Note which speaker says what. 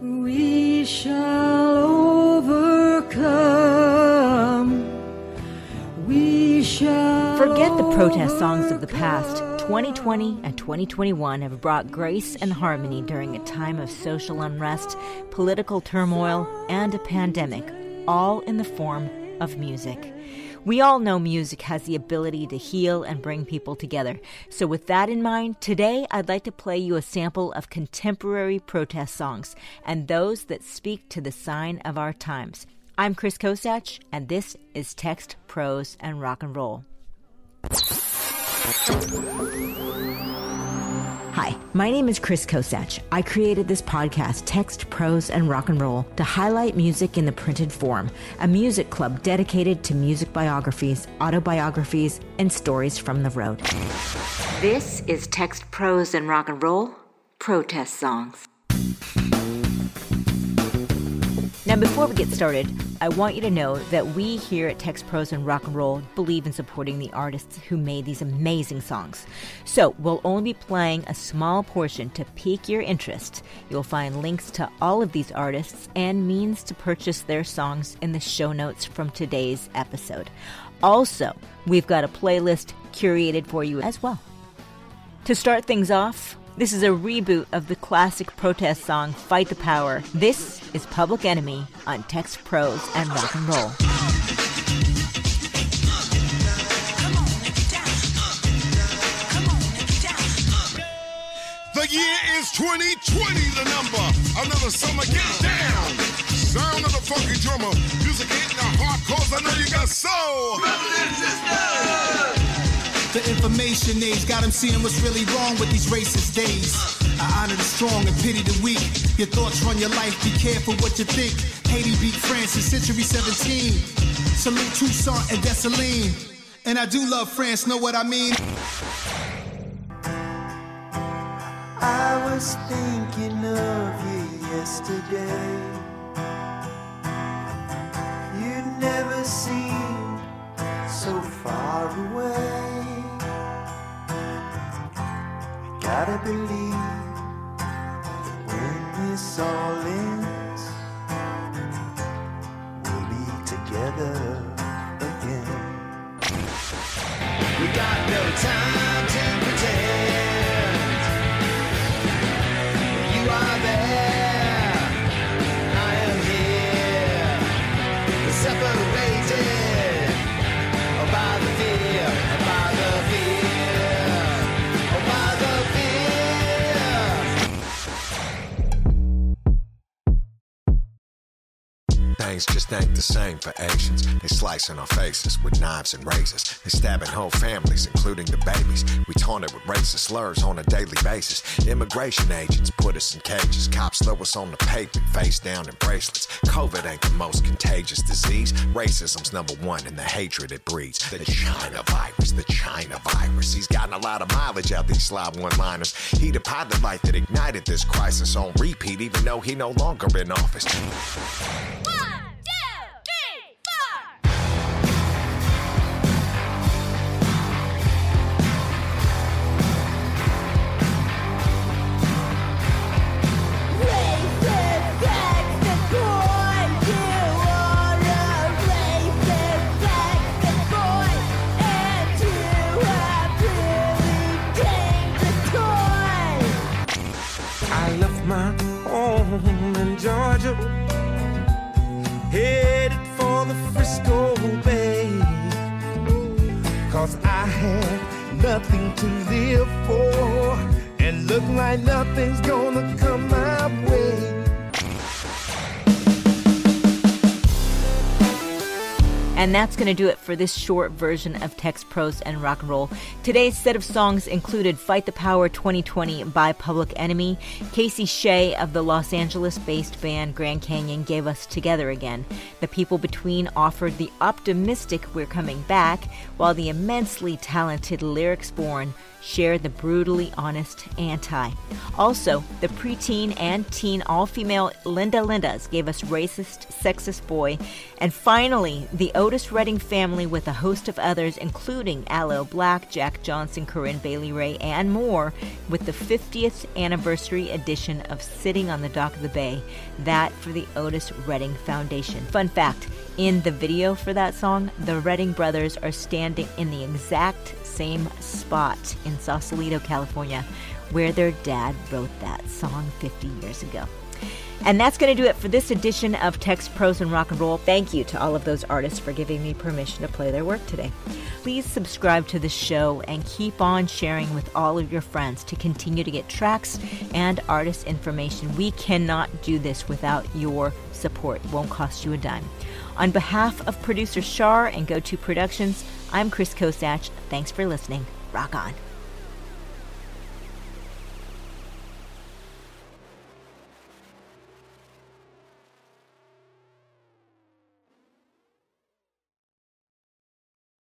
Speaker 1: We shall overcome. We shall
Speaker 2: Forget the protest songs of the past. 2020 and 2021 have brought grace and harmony during a time of social unrest, political turmoil, and a pandemic, all in the form of music. We all know music has the ability to heal and bring people together. So, with that in mind, today I'd like to play you a sample of contemporary protest songs and those that speak to the sign of our times. I'm Chris Kosach, and this is Text, Prose, and Rock and Roll. Hi, my name is Chris Kosach. I created this podcast, Text, Prose, and Rock and Roll, to highlight music in the printed form, a music club dedicated to music biographies, autobiographies, and stories from the road. This is Text, Prose, and Rock and Roll Protest Songs. Now, before we get started, I want you to know that we here at Text Prose and Rock and Roll believe in supporting the artists who made these amazing songs. So, we'll only be playing a small portion to pique your interest. You'll find links to all of these artists and means to purchase their songs in the show notes from today's episode. Also, we've got a playlist curated for you as well. To start things off, this is a reboot of the classic protest song Fight the Power. This is Public Enemy on Text Prose and Rock and Roll.
Speaker 3: The year is 2020, the number. Another summer, get down. Sound of the funky drummer. Music hitting the heart, cause I know you
Speaker 4: information age got him seeing what's really wrong with these racist days. I honor the strong and pity the weak. Your thoughts run your life, be careful what you think. Haiti beat France in century 17. Salute Toussaint and Dessalines. And I do love France, know what I mean?
Speaker 5: I was thinking of you yesterday. You never seemed so far away. Gotta believe that when this all ends, we'll be together again. We got no time
Speaker 6: Things just ain't the same for Asians. They slicing our faces with knives and razors. They stabbing whole families, including the babies. We taunted with racist slurs on a daily basis. Immigration agents put us in cages. Cops throw us on the pavement, face down in bracelets. COVID ain't the most contagious disease. Racism's number one in the hatred it breeds. The China virus, the China virus. He's gotten a lot of mileage out these slob one-liners. He the pilot light that ignited this crisis on repeat, even though he no longer in office.
Speaker 5: Cause I had nothing to live for, and look like nothing's gonna come my
Speaker 2: And that's going to do it for this short version of Text Prose and Rock and Roll. Today's set of songs included Fight the Power 2020 by Public Enemy. Casey Shea of the Los Angeles based band Grand Canyon gave us Together Again. The People Between offered the optimistic We're Coming Back, while the immensely talented Lyrics Born shared the brutally honest anti. Also, the preteen and teen all female Linda Lindas gave us Racist, Sexist Boy. And finally, the Otis Redding family with a host of others, including Aloe Blacc, Jack Johnson, Corinne Bailey Rae, and more, with the 50th anniversary edition of Sitting on the Dock of the Bay. That for the Otis Redding Foundation. Fun fact in the video for that song, the Redding brothers are standing in the exact same spot in Sausalito, California, where their dad wrote that song 50 years ago. And that's going to do it for this edition of Text Prose and Rock and Roll. Thank you to all of those artists for giving me permission to play their work today. Please subscribe to the show and keep on sharing with all of your friends to continue to get tracks and artist information. We cannot do this without your support. It won't cost you a dime. On behalf of producer Shar and GoTo Productions, I'm Chris Kosach. Thanks for listening. Rock on.